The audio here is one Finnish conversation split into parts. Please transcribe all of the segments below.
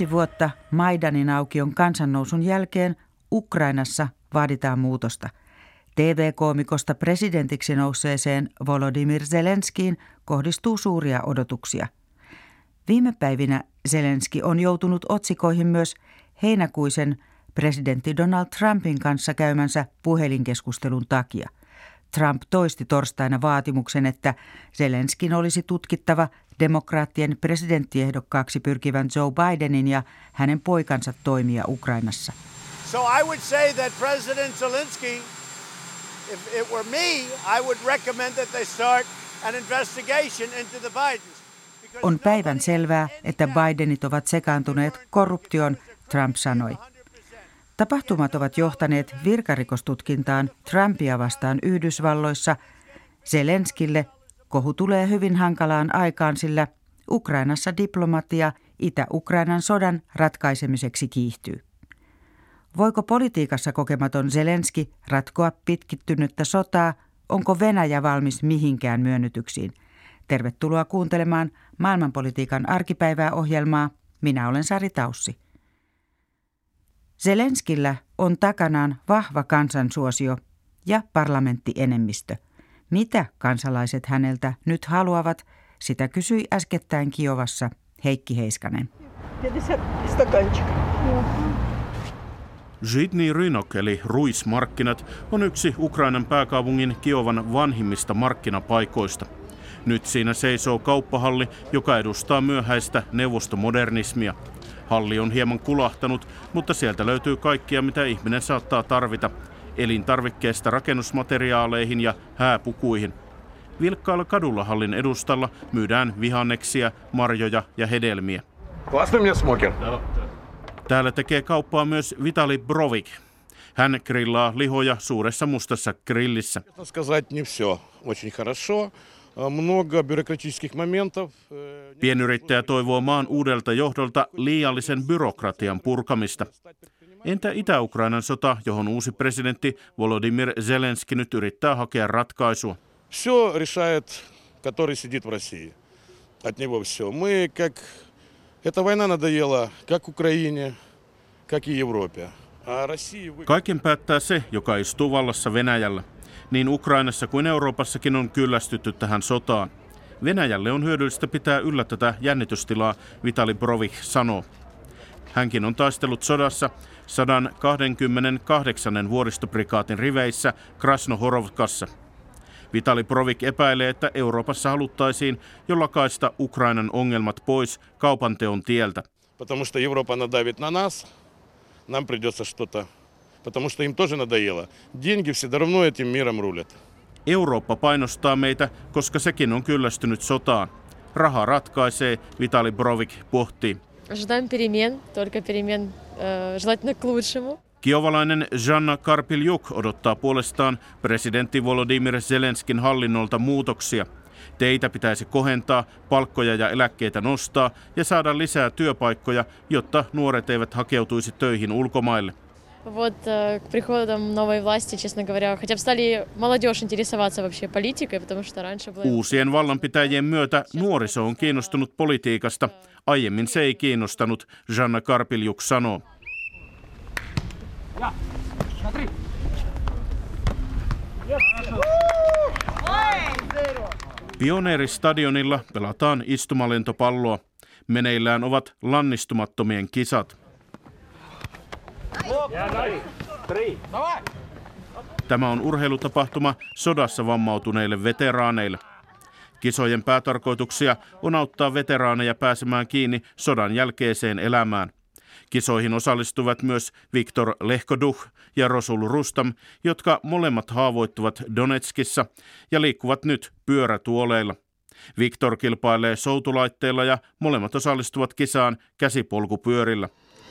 Viisi vuotta Maidanin aukion kansannousun jälkeen Ukrainassa vaaditaan muutosta. TV-koomikosta presidentiksi nousseeseen Volodymyr Zelenskiin kohdistuu suuria odotuksia. Viime päivinä Zelenski on joutunut otsikoihin myös heinäkuisen presidentti Donald Trumpin kanssa käymänsä puhelinkeskustelun takia. Trump toisti torstaina vaatimuksen, että Zelenskin olisi tutkittava demokraattien presidenttiehdokkaaksi pyrkivän Joe Bidenin ja hänen poikansa toimia Ukrainassa. So I would say that President Zelensky, if it were me, I would recommend that they start an investigation into the Bidens. On päivän selvää, että Bidenit ovat sekaantuneet korruptioon, Trump sanoi. Tapahtumat ovat johtaneet virkarikostutkintaan Trumpia vastaan Yhdysvalloissa. Zelenskille kohu tulee hyvin hankalaan aikaan, sillä Ukrainassa diplomatia Itä-Ukrainan sodan ratkaisemiseksi kiihtyy. Voiko politiikassa kokematon Zelenski ratkoa pitkittynyttä sotaa? Onko Venäjä valmis mihinkään myönnytyksiin? Tervetuloa kuuntelemaan maailmanpolitiikan arkipäivää ohjelmaa. Minä olen Sari Taussi. Zelenskillä on takanaan vahva kansansuosio ja parlamentti-enemmistö. Mitä kansalaiset häneltä nyt haluavat, sitä kysyi äskettäin Kiovassa Heikki Heiskanen. Zhitny Rynok eli Ruismarkkinat on yksi Ukrainan pääkaupungin Kiovan vanhimmista markkinapaikoista. Nyt siinä seisoo kauppahalli, joka edustaa myöhäistä neuvostomodernismia – Halli on hieman kulahtanut, mutta sieltä löytyy kaikkia, mitä ihminen saattaa tarvita. Elintarvikkeesta rakennusmateriaaleihin ja hääpukuihin. Vilkkaalla kadulla hallin edustalla myydään vihanneksia, marjoja ja hedelmiä. Täällä tekee kauppaa myös Vitali Brovik. Hän grillaa lihoja suuressa mustassa grillissä. Pienyrittäjä toivoo maan uudelta johdolta liiallisen byrokratian purkamista. Entä Itä-Ukrainan sota, johon uusi presidentti Volodymyr Zelenski nyt yrittää hakea ratkaisua? Все решает, который сидит в России. От него все. Мы как... Эта война надоела как Украине, как и Европе. Kaiken päättää se, joka istuu vallassa Venäjällä. Niin Ukrainassa kuin Euroopassakin on kyllästytty tähän sotaan. Venäjälle on hyödyllistä pitää yllä tätä jännitystilaa, Vitali Brovik sanoo. Hänkin on taistellut sodassa 128. vuoristoprikaatin riveissä Krasnohorovkassa. Vitali Brovik epäilee, että Euroopassa haluttaisiin jo lakaista Ukrainan ongelmat pois kaupanteon tieltä. Потому что Европа надавит на нас, нам придется что-то потому что им тоже надоело. Деньги все давно этим миром рулят. Eurooppa painostaa meitä, koska sekin on kyllästynyt sotaan. Raha ratkaisee, Vitali Brovik pohtii. Ждаем перемен, только перемен э, желательно к лучшему. Kiovalainen Жанна Karpiljuk odottaa puolestaan presidentti Volodymyr Zelenskin hallinnolta muutoksia. Teitä pitäisi kohentaa, palkkoja ja eläkkeitä nostaa ja saada lisää työpaikkoja, jotta nuoret eivät hakeutuisi töihin ulkomaille. Вот э, к приходам новой власти, честно говоря, хотя бы стали молодежь интересоваться вообще политикой, потому что раньше было... Uusien vallanpitäjien myötä nuoriso on kiinnostunut politiikasta. Aiemmin se ei kiinnostanut, Janna Karpiljuk sanoo. Pioneeristadionilla pelataan istumalentopalloa. Meneillään ovat lannistumattomien kisat. Tämä on urheilutapahtuma sodassa vammautuneille veteraaneille. Kisojen päätarkoituksia on auttaa veteraaneja pääsemään kiinni sodan jälkeiseen elämään. Kisoihin osallistuvat myös Viktor Lehkoduh ja Rosul Rustam, jotka molemmat haavoittuvat Donetskissa ja liikkuvat nyt pyörätuoleilla. Viktor kilpailee soutulaitteilla ja molemmat osallistuvat kisaan käsipolkupyörillä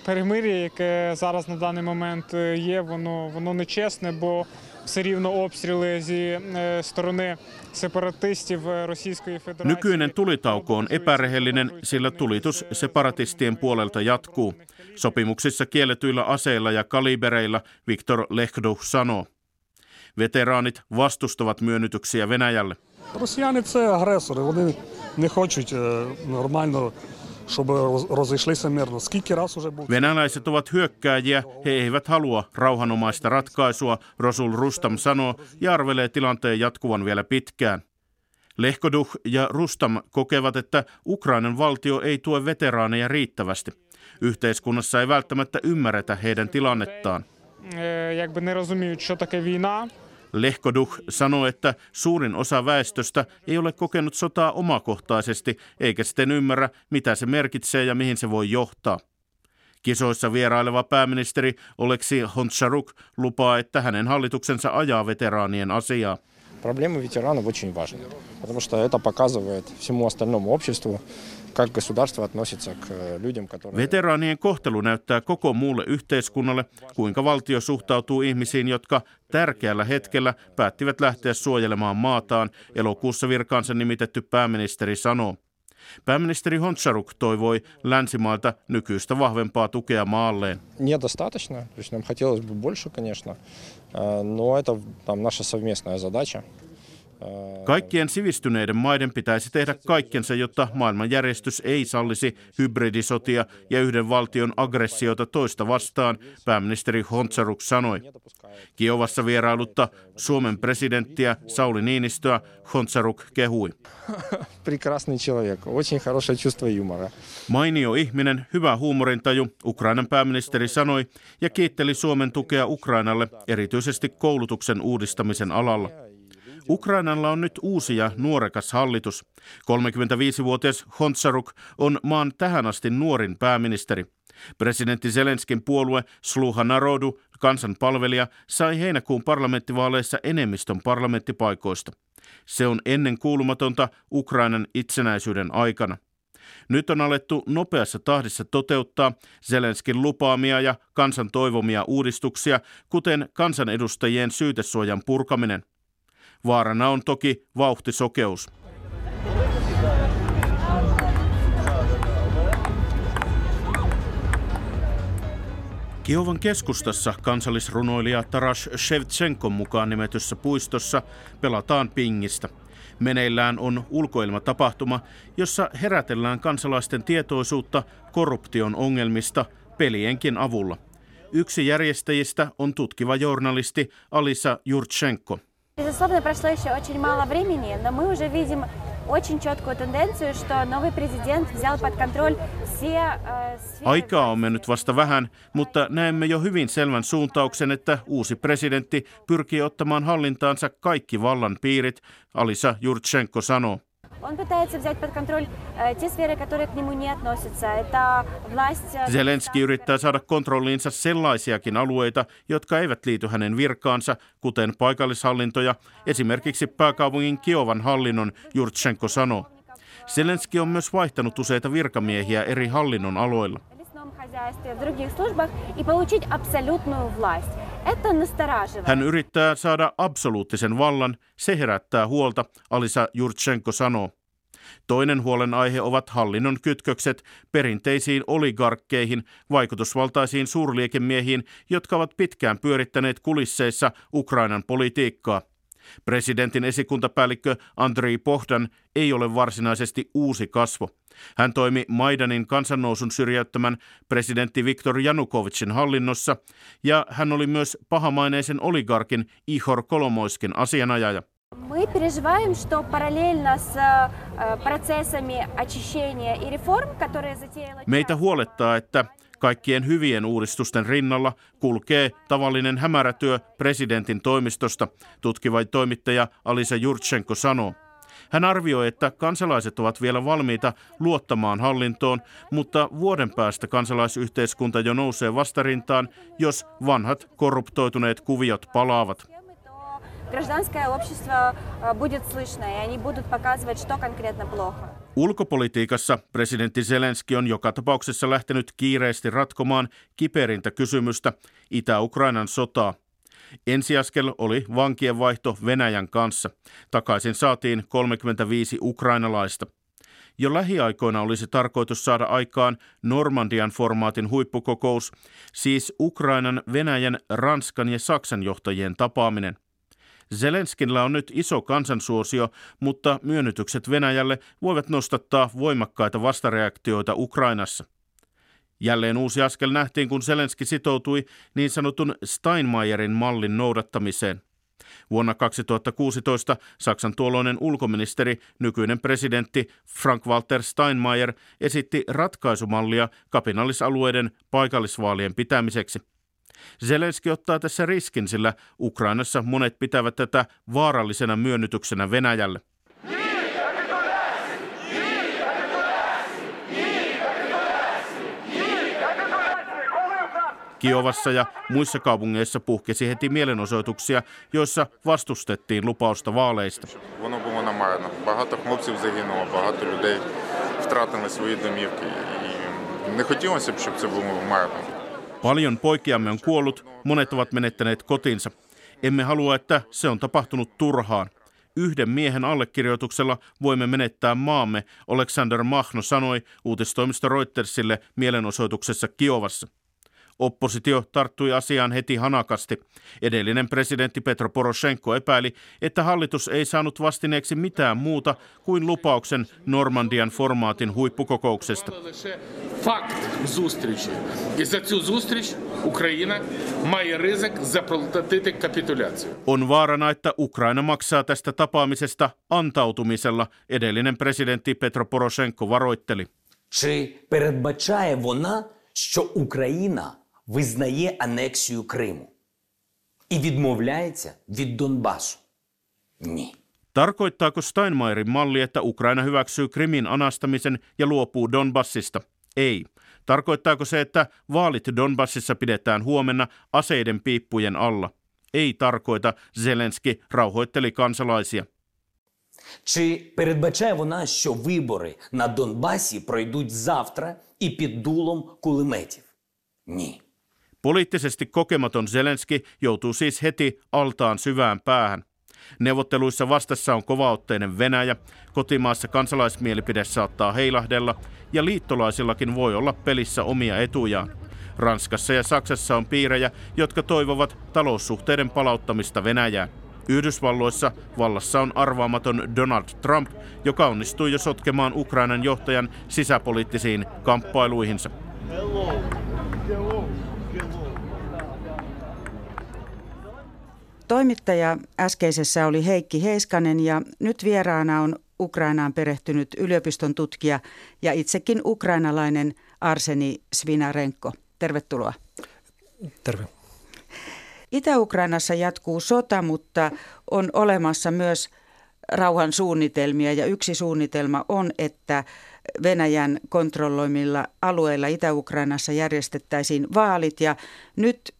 перемир'я, яке зараз на даний момент є, воно воно нечесне, бо все рівно обстріли зі сторони separatistів Російської Федерації. Nykyinen tulitauko on epärehellinen, sillä tulitus separatistien puolelta jatkuu. Sopimuksissa kielletyillä aseilla ja kalibereilla Viktor Lehduh sanoo. Veteraanit vastustavat myönnytyksiä Venäjälle. Росіяни це агресори. Вони не хочуть нормально Venäläiset ovat hyökkääjiä, he eivät halua rauhanomaista ratkaisua, Rosul Rustam sanoo ja arvelee tilanteen jatkuvan vielä pitkään. Lehkoduh ja Rustam kokevat, että Ukrainan valtio ei tue veteraaneja riittävästi. Yhteiskunnassa ei välttämättä ymmärretä heidän tilannettaan. Lehkoduh sanoo, että suurin osa väestöstä ei ole kokenut sotaa omakohtaisesti, eikä sitten ymmärrä, mitä se merkitsee ja mihin se voi johtaa. Kisoissa vieraileva pääministeri Oleksi Honcharuk lupaa, että hänen hallituksensa ajaa veteraanien asiaa. Проблемы ветеранов очень важны, потому что это показывает всему остальному обществу, как государство относится к э, людям, которые... Veteraanien kohtelu näyttää koko muulle yhteiskunnalle, kuinka valtio suhtautuu ihmisiin, jotka tärkeällä hetkellä päättivät lähteä suojelemaan maataan, elokuussa virkaansa nimitetty pääministeri sanoo. Pääministeri Honcharuk toivoi länsimailta nykyistä vahvempaa tukea maalleen. Недостаточно, то есть нам хотелось бы больше, конечно, э, но это там, наша совместная задача. Kaikkien sivistyneiden maiden pitäisi tehdä kaikkensa, jotta maailmanjärjestys ei sallisi hybridisotia ja yhden valtion aggressiota toista vastaan, pääministeri Hontsaruk sanoi. Kiovassa vierailutta Suomen presidenttiä Sauli Niinistöä Hontsaruk kehui. Mainio ihminen, hyvä huumorintaju, Ukrainan pääministeri sanoi ja kiitteli Suomen tukea Ukrainalle erityisesti koulutuksen uudistamisen alalla. Ukrainalla on nyt uusi ja nuorekas hallitus. 35-vuotias Hontsaruk on maan tähän asti nuorin pääministeri. Presidentti Zelenskin puolue Sluha Narodu, kansanpalvelija, sai heinäkuun parlamenttivaaleissa enemmistön parlamenttipaikoista. Se on ennen kuulumatonta Ukrainan itsenäisyyden aikana. Nyt on alettu nopeassa tahdissa toteuttaa Zelenskin lupaamia ja kansan toivomia uudistuksia, kuten kansanedustajien syytesuojan purkaminen. Vaarana on toki vauhtisokeus. Kiovan keskustassa kansallisrunoilija Taras Shevtsenkon mukaan nimetyssä puistossa pelataan pingistä. Meneillään on ulkoilmatapahtuma, jossa herätellään kansalaisten tietoisuutta korruption ongelmista pelienkin avulla. Yksi järjestäjistä on tutkiva journalisti Alisa Jurtsenko. Безусловно, прошло еще очень мало времени, но мы уже видим очень четкую тенденцию, что новый президент взял под контроль все Aikaa on mennyt vasta vähän, mutta näemme jo hyvin selvän suuntauksen, että uusi presidentti pyrkii ottamaan hallintaansa kaikki vallan piirit, Alisa Jurtsenko sanoo. Он пытается взять под контроль э, те сферы, которые к нему не относятся. Это власть... Э, Zelenski yrittää saada kontrolliinsa sellaisiakin alueita, jotka eivät liity hänen virkaansa, kuten paikallishallintoja, esimerkiksi pääkaupungin Kiovan hallinnon, Jurtsenko sanoo. Zelenski on myös vaihtanut useita virkamiehiä eri hallinnon aloilla. Hän yrittää saada absoluuttisen vallan, se herättää huolta, Alisa Jurtsenko sanoo. Toinen huolenaihe ovat hallinnon kytkökset perinteisiin oligarkkeihin, vaikutusvaltaisiin suurliikemiehiin, jotka ovat pitkään pyörittäneet kulisseissa Ukrainan politiikkaa. Presidentin esikuntapäällikkö Andrei Pohdan ei ole varsinaisesti uusi kasvo. Hän toimi Maidanin kansannousun syrjäyttämän presidentti Viktor Janukovicin hallinnossa ja hän oli myös pahamaineisen oligarkin Ihor Kolomoiskin asianajaja. Мы переживаем, что параллельно с э, процессами очищения и реформ, которые затеяла... Meitä huolettaa, että Kaikkien hyvien uudistusten rinnalla kulkee tavallinen hämärätyö presidentin toimistosta, tutkiva toimittaja Alisa Jurtsenko sanoo. Hän arvioi, että kansalaiset ovat vielä valmiita luottamaan hallintoon, mutta vuoden päästä kansalaisyhteiskunta jo nousee vastarintaan, jos vanhat korruptoituneet kuviot palaavat. Гражданское общество будет слышно, и они будут показывать, что конкретно плохо. Ulkopolitiikassa presidentti Zelenski on joka tapauksessa lähtenyt kiireesti ratkomaan kiperintä kysymystä Itä-Ukrainan sotaa. Ensiaskel oli vankien vaihto Venäjän kanssa. Takaisin saatiin 35 ukrainalaista. Jo lähiaikoina olisi tarkoitus saada aikaan Normandian formaatin huippukokous, siis Ukrainan, Venäjän, Ranskan ja Saksan johtajien tapaaminen – Zelenskillä on nyt iso kansansuosio, mutta myönnytykset Venäjälle voivat nostattaa voimakkaita vastareaktioita Ukrainassa. Jälleen uusi askel nähtiin, kun Zelenski sitoutui niin sanotun Steinmeierin mallin noudattamiseen. Vuonna 2016 Saksan tuolloinen ulkoministeri, nykyinen presidentti Frank-Walter Steinmeier esitti ratkaisumallia kapinallisalueiden paikallisvaalien pitämiseksi. Zelenski ottaa tässä riskin, sillä Ukrainassa monet pitävät tätä vaarallisena myönnytyksenä Venäjälle. Kiovassa ja muissa kaupungeissa puhkesi heti mielenosoituksia, joissa vastustettiin lupausta vaaleista. Paljon poikiamme on kuollut, monet ovat menettäneet kotinsa. Emme halua, että se on tapahtunut turhaan. Yhden miehen allekirjoituksella voimme menettää maamme, Alexander Mahno sanoi uutistoimisto Reutersille mielenosoituksessa Kiovassa. Oppositio tarttui asiaan heti hanakasti. Edellinen presidentti Petro Poroshenko epäili, että hallitus ei saanut vastineeksi mitään muuta kuin lupauksen Normandian formaatin huippukokouksesta. Fakt зустрічі. І за цю зустріч Україна має ризик заплатити капітуляцію. On vaarana, että Ukraina maksaa tästä tapaamisesta antautumisella, edellinen presidentti Petro Poroshenko varoitteli. Чи передбачає вона, що Україна визнає анексію Криму і відмовляється від Донбасу? Ні. Tarkoittaako Steinmeierin malli, että Ukraina hyväksyy Krimin anastamisen ja luopuu Donbassista? Ei. Tarkoittaako se, että vaalit Donbassissa pidetään huomenna aseiden piippujen alla? Ei tarkoita, Zelenski rauhoitteli kansalaisia. Чи передбачає вона, що вибори на Донбасі пройдуть завтра і під дулом кулеметів? Ні. Poliittisesti kokematon Zelenski joutuu siis heti altaan syvään päähän. Neuvotteluissa vastassa on kovaotteinen Venäjä, kotimaassa kansalaismielipide saattaa heilahdella ja liittolaisillakin voi olla pelissä omia etujaan. Ranskassa ja Saksassa on piirejä, jotka toivovat taloussuhteiden palauttamista Venäjään. Yhdysvalloissa vallassa on arvaamaton Donald Trump, joka onnistui jo sotkemaan Ukrainan johtajan sisäpoliittisiin kamppailuihinsa. Toimittaja äskeisessä oli Heikki Heiskanen ja nyt vieraana on Ukrainaan perehtynyt yliopiston tutkija ja itsekin ukrainalainen Arseni Svinarenko. Tervetuloa. Terve. Itä-Ukrainassa jatkuu sota, mutta on olemassa myös rauhan suunnitelmia ja yksi suunnitelma on, että Venäjän kontrolloimilla alueilla Itä-Ukrainassa järjestettäisiin vaalit ja nyt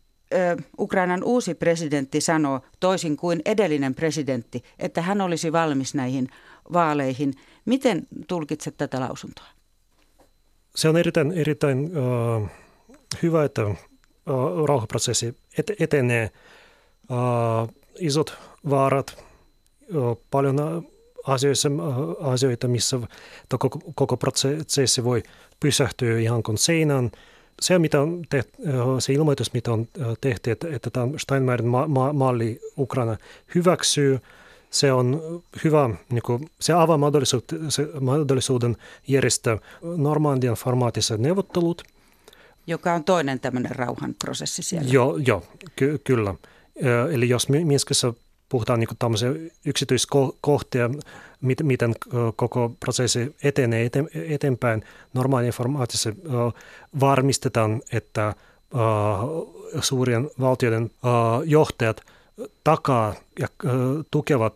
Ukrainan uusi presidentti sanoo, toisin kuin edellinen presidentti, että hän olisi valmis näihin vaaleihin. Miten tulkitset tätä lausuntoa? Se on erittäin, erittäin uh, hyvä, että uh, rauhaprosessi et, etenee. Uh, isot vaarat, uh, paljon asioissa, uh, asioita, missä koko, koko prosessi voi pysähtyä ihan kuin seinään – se, mitä on tehty, se ilmoitus, mitä on tehty, että, että tämä Steinmeierin ma- ma- malli Ukraina hyväksyy, se on hyvä, niin kuin, se avaa mahdollisuuden, se mahdollisuuden järjestää Normandian formaatissa neuvottelut. Joka on toinen tämmöinen rauhanprosessi siellä. Joo, jo, ky- kyllä. Eli jos Minskissä puhutaan niin tämmöisiä yksityiskohtia, miten koko prosessi etenee eteenpäin. Normaalin formaatissa varmistetaan, että suurien valtioiden johtajat takaa ja tukevat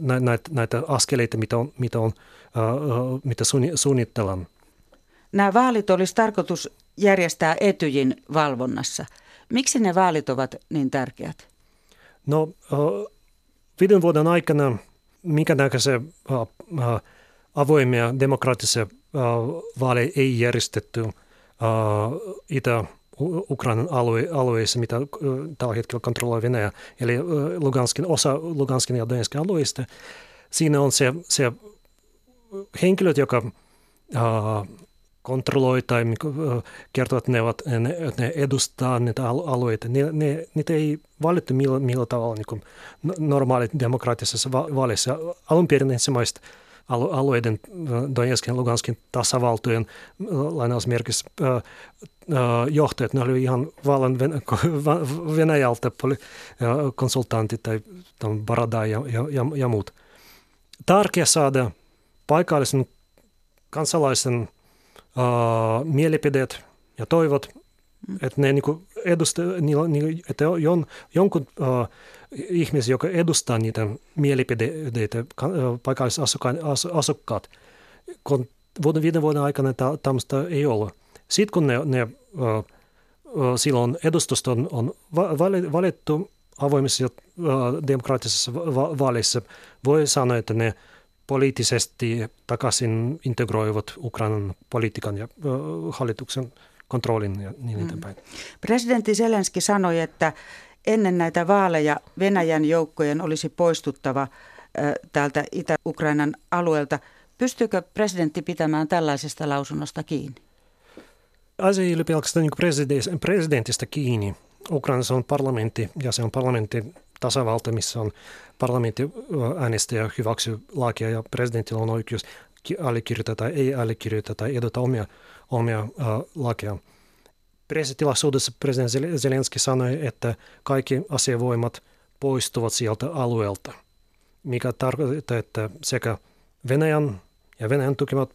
näitä, näitä askeleita, mitä, on, mitä, on, mitä suunnitellaan. Nämä vaalit olisi tarkoitus järjestää etyjin valvonnassa. Miksi ne vaalit ovat niin tärkeät? No viiden vuoden aikana minkä näköisiä avoimia demokraattisia vaaleja ei järjestetty Itä-Ukrainan alue, alueissa, mitä tällä hetkellä kontrolloi Venäjä, eli Luganskin, osa Luganskin ja Donetskin alueista. Siinä on se, se henkilöt, joka kontrolloi tai kertoo, että ne, ovat, ne, ne edustaa niitä alueita. Ne, ne, niitä ei valittu millä, millä tavalla niin kuin normaalit demokraattisessa vaaleissa. Alun perin ensimmäistä alueiden Donetskin ja Luganskin tasavaltojen lainausmerkissä johtajat, ne olivat ihan vallan Venäjältä konsultantit tai Barada ja, ja, ja, ja muut. Tärkeä saada paikallisen kansalaisen uh, mielipideet ja toivot, mm. että ne niinku edustaa, niillä, niillä, että on jonkun uh, ihmisen, joka edustaa niitä mielipideitä, uh, paikalliset asukkaat, kun vuoden viiden vuoden aikana tämmöistä ei ollut. Sitten kun ne, ne uh, silloin edustusta on, on valittu avoimissa uh, demokraattisissa va- vaaleissa, voi sanoa, että ne poliittisesti takaisin integroivat Ukrainan politiikan ja hallituksen kontrollin ja niin mm. eteenpäin. Presidentti Zelenski sanoi, että ennen näitä vaaleja Venäjän joukkojen olisi poistuttava täältä Itä-Ukrainan alueelta. Pystyykö presidentti pitämään tällaisesta lausunnosta kiinni? Asia ei ole pelkästään niin presidentistä kiinni. Ukrainassa on parlamentti ja se on parlamentin tasavalta, missä on parlamentti äänestäjä hyväksyy lakia ja presidentillä on oikeus allekirjoittaa tai ei allekirjoittaa tai ehdottaa omia, omia uh, lakeja. Pressitilaisuudessa presidentti Zelenski sanoi, että kaikki asevoimat poistuvat sieltä alueelta, mikä tarkoittaa, että sekä Venäjän ja Venäjän tukemat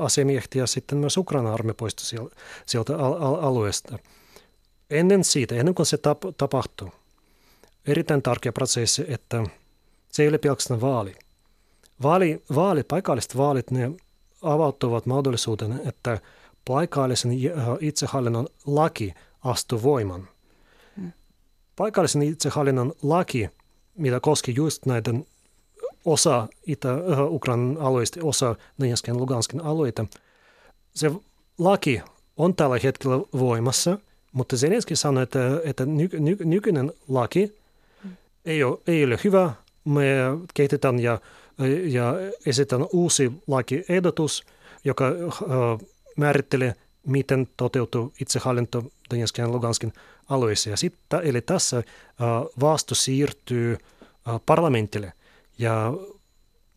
asemiehet ja sitten myös Ukraina armeija poistu sieltä alueesta. Ennen siitä, ennen kuin se tap- tapahtuu, erittäin tärkeä prosessi, että se ei ole pelkästään vaali. vaali, vaali paikalliset vaalit, ne avautuvat mahdollisuuden, että paikallisen itsehallinnon laki astuu voiman. Paikallisen itsehallinnon laki, mitä koski just näiden osa Itä-Ukrainan alueista, osa Donetskin ja Luganskin alueita, se laki on tällä hetkellä voimassa, mutta Zelenski sanoi, että, että ny, ny, nykyinen laki ei ole, ei ole hyvä. Me kehitetään ja, ja esitän uusi lakiehdotus, joka äh, määrittelee, miten toteutuu itsehallinto Donetskin ja Luganskin alueissa. Ja sitten, eli tässä äh, vastu siirtyy äh, parlamentille ja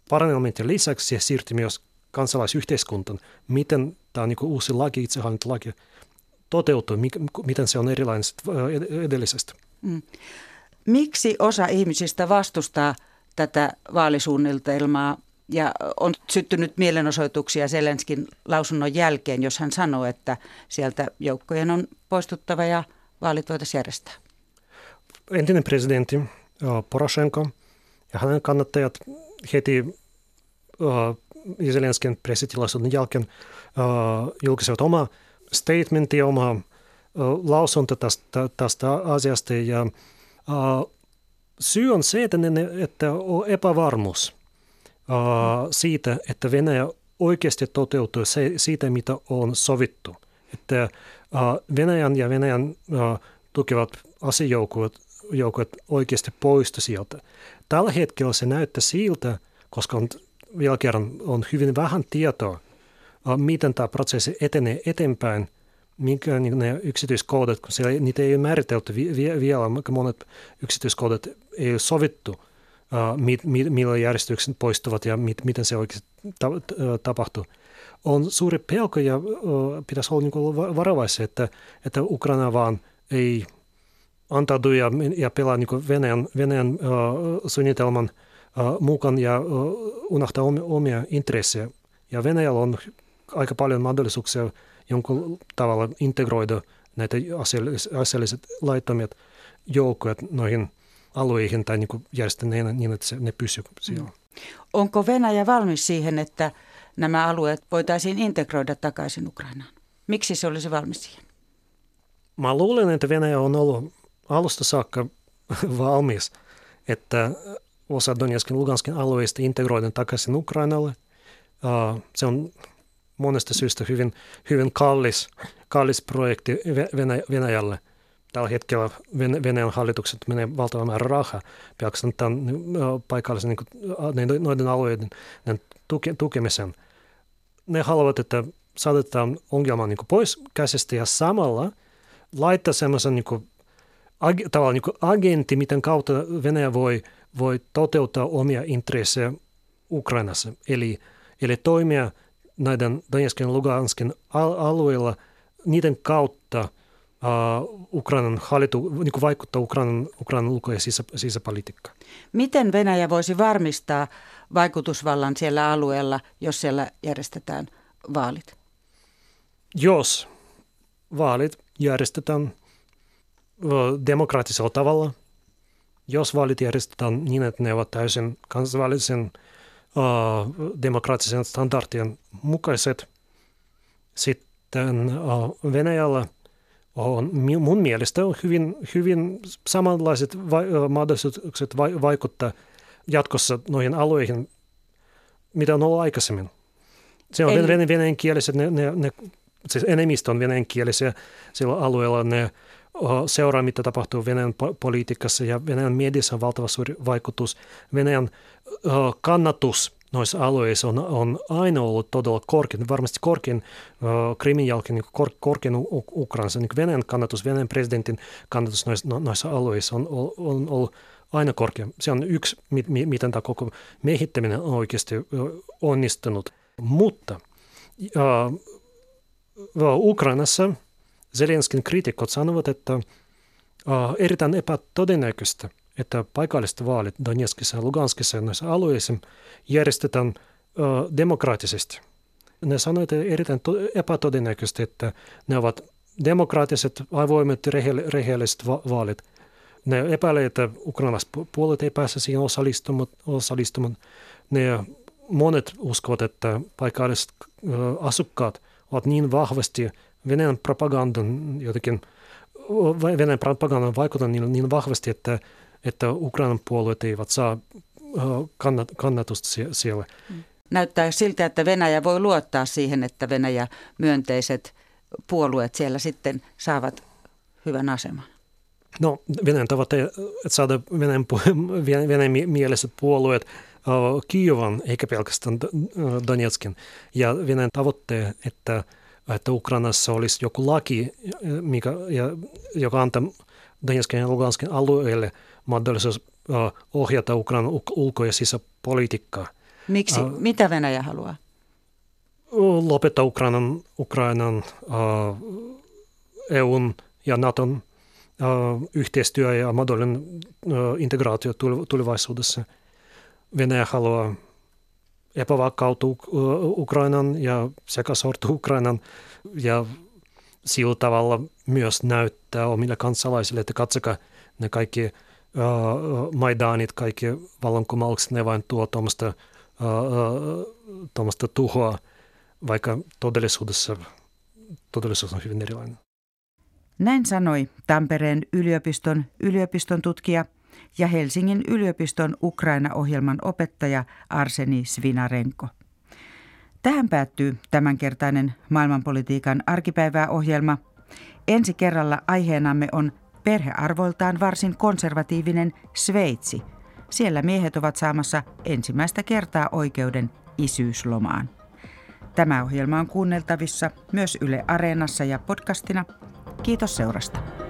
parlamentin lisäksi se siirtyy myös kansalaisyhteiskuntaan, miten tämä niin uusi laki, itsehallintolaki toteutuu, miten se on erilainen edellisestä. Mm. Miksi osa ihmisistä vastustaa tätä vaalisuunnitelmaa ja on syttynyt mielenosoituksia Selenskin lausunnon jälkeen, jos hän sanoo, että sieltä joukkojen on poistuttava ja vaalit voitaisiin järjestää? Entinen presidentti Poroshenko ja hänen kannattajat heti uh, Zelenskin pressitilaisuuden jälkeen uh, julkaisivat oma statementti, oma lausunto tästä, tästä asiasta ja syy on se, että, ne, että on epävarmuus uh, siitä, että Venäjä oikeasti toteutuu se, siitä, mitä on sovittu. Että uh, Venäjän ja Venäjän tukevat asejoukot joukot oikeasti poistu sieltä. Tällä hetkellä se näyttää siltä, koska on, vielä kerran on hyvin vähän tietoa, miten tämä prosessi etenee eteenpäin – minkä niin ne yksityiskohdat, kun siellä, niitä ei ole määritelty vielä, monet yksityiskohdat ei ole sovittu, uh, mit, mit, millä järjestykset poistuvat ja mit, miten se oikeasti ta, tapahtuu. On suuri pelko ja uh, pitäisi olla niin varovaisia, että, että Ukraina vaan ei antaudu ja, ja pelaa niin Venäjän, Venäjän uh, suunnitelman uh, mukaan ja uh, unohtaa omia, omia intressejä. Ja Venäjällä on aika paljon mahdollisuuksia jonkun tavalla integroida näitä aseelliset laittomat joukkoja noihin alueihin tai niin järjestää ne niin, että se, ne pysyvät siellä. Mm. Onko Venäjä valmis siihen, että nämä alueet voitaisiin integroida takaisin Ukrainaan? Miksi se olisi valmis siihen? Mä luulen, että Venäjä on ollut alusta saakka valmis, että osa Donetskin Luganskin alueista integroidaan takaisin Ukrainalle. Se on monesta syystä hyvin, hyvin kallis, kallis projekti Venäjälle. Tällä hetkellä Venäjän hallitukset menee valtava määrä rahaa pelkästään tämän paikallisen niin noiden alueiden tuke, tukemisen. Ne haluavat, että saatetaan ongelman niin pois käsistä ja samalla laittaa semmoisen niin ag, tavallaan niin agentti, miten kautta Venäjä voi, voi toteuttaa omia intressejä Ukrainassa. Eli, eli toimia näiden Donetskin ja Luganskin alueilla niiden kautta – uh, Ukrainan hallitu, niin kuin vaikuttaa Ukrainan, Ukrainan ulko- ja sisä, sisäpolitiikkaan. Miten Venäjä voisi varmistaa vaikutusvallan siellä alueella, jos siellä järjestetään vaalit? Jos vaalit järjestetään demokraattisella tavalla, jos vaalit järjestetään niin, että ne ovat täysin kansainvälisen demokraattisen standardien mukaiset, sitten uh, Venäjällä – on mun mielestä on hyvin, hyvin samanlaiset va- mahdollisuudet va- vaikuttaa jatkossa noihin alueihin, mitä on ollut aikaisemmin. Se on Eli... venäjänkieliset, ne, ne, ne, siis enemmistö on venäjänkielisiä sillä alueella, ne seuraa, mitä tapahtuu Venäjän politiikassa ja Venäjän mediassa on valtava suuri vaikutus. Venäjän kannatus noissa alueissa on, on aina ollut todella korkein, varmasti korkein Krimin jälkeen niin kor, korkein Ukrainassa. Niin Venäjän kannatus, Venäjän presidentin kannatus noissa, no, noissa alueissa on, on, on ollut aina korkea. Se on yksi, mi, mi, miten tämä koko mehittäminen on oikeasti onnistunut. Mutta uh, Ukrainassa Zelenskin kriitikot sanovat, että erittäin epätodennäköistä – että paikalliset vaalit Donetskissa ja Luganskissa ja näissä alueissa järjestetään demokraattisesti. Ne sanoivat, että erittäin epätodennäköisesti, että ne ovat demokraattiset, avoimet, rehelliset va- vaalit. Ne epäilee, että ukrainalaiset puolet ei pääse siihen osallistumaan. osallistumaan. Ne monet uskovat, että paikalliset asukkaat ovat niin vahvasti Venäjän propagandan jotenkin Venäjän propagandan vaikuttanut niin, niin vahvasti, että että Ukrainan puolueet eivät saa kannat, kannatusta siellä. Näyttää siltä, että Venäjä voi luottaa siihen, että Venäjä myönteiset puolueet siellä sitten saavat hyvän aseman. No Venäjän tavoite, että saada Venäjän, Venäjän mielessä puolueet Kiovan eikä pelkästään Donetskin. Ja Venäjän tavoitteet, että, että Ukrainassa olisi joku laki, mikä, ja, joka antaa Donetskin ja Luganskin alueelle – mahdollisuus ohjata Ukrainan ulko- ja sisäpolitiikkaa. Miksi? Uh, Mitä Venäjä haluaa? Lopettaa Ukrainan, Ukrainan uh, EUn ja Naton uh, yhteistyö ja mahdollinen uh, integraatio tulevaisuudessa. Venäjä haluaa epävakautta Ukrainan ja sekä sortu Ukrainan ja sillä tavalla myös näyttää omille kansalaisille, että katsokaa ne kaikki – Maidanit, kaikki vallankumoukset, ne vain tuo tuommoista, tuommoista tuhoa, vaikka todellisuudessa todellisuus on hyvin erilainen. Näin sanoi Tampereen yliopiston yliopiston tutkija ja Helsingin yliopiston Ukraina-ohjelman opettaja Arseni Svinarenko. Tähän päättyy tämänkertainen maailmanpolitiikan arkipäivää ohjelma. Ensi kerralla aiheenamme on Perhearvoltaan varsin konservatiivinen Sveitsi. Siellä miehet ovat saamassa ensimmäistä kertaa oikeuden isyyslomaan. Tämä ohjelma on kuunneltavissa myös Yle Areenassa ja podcastina. Kiitos seurasta.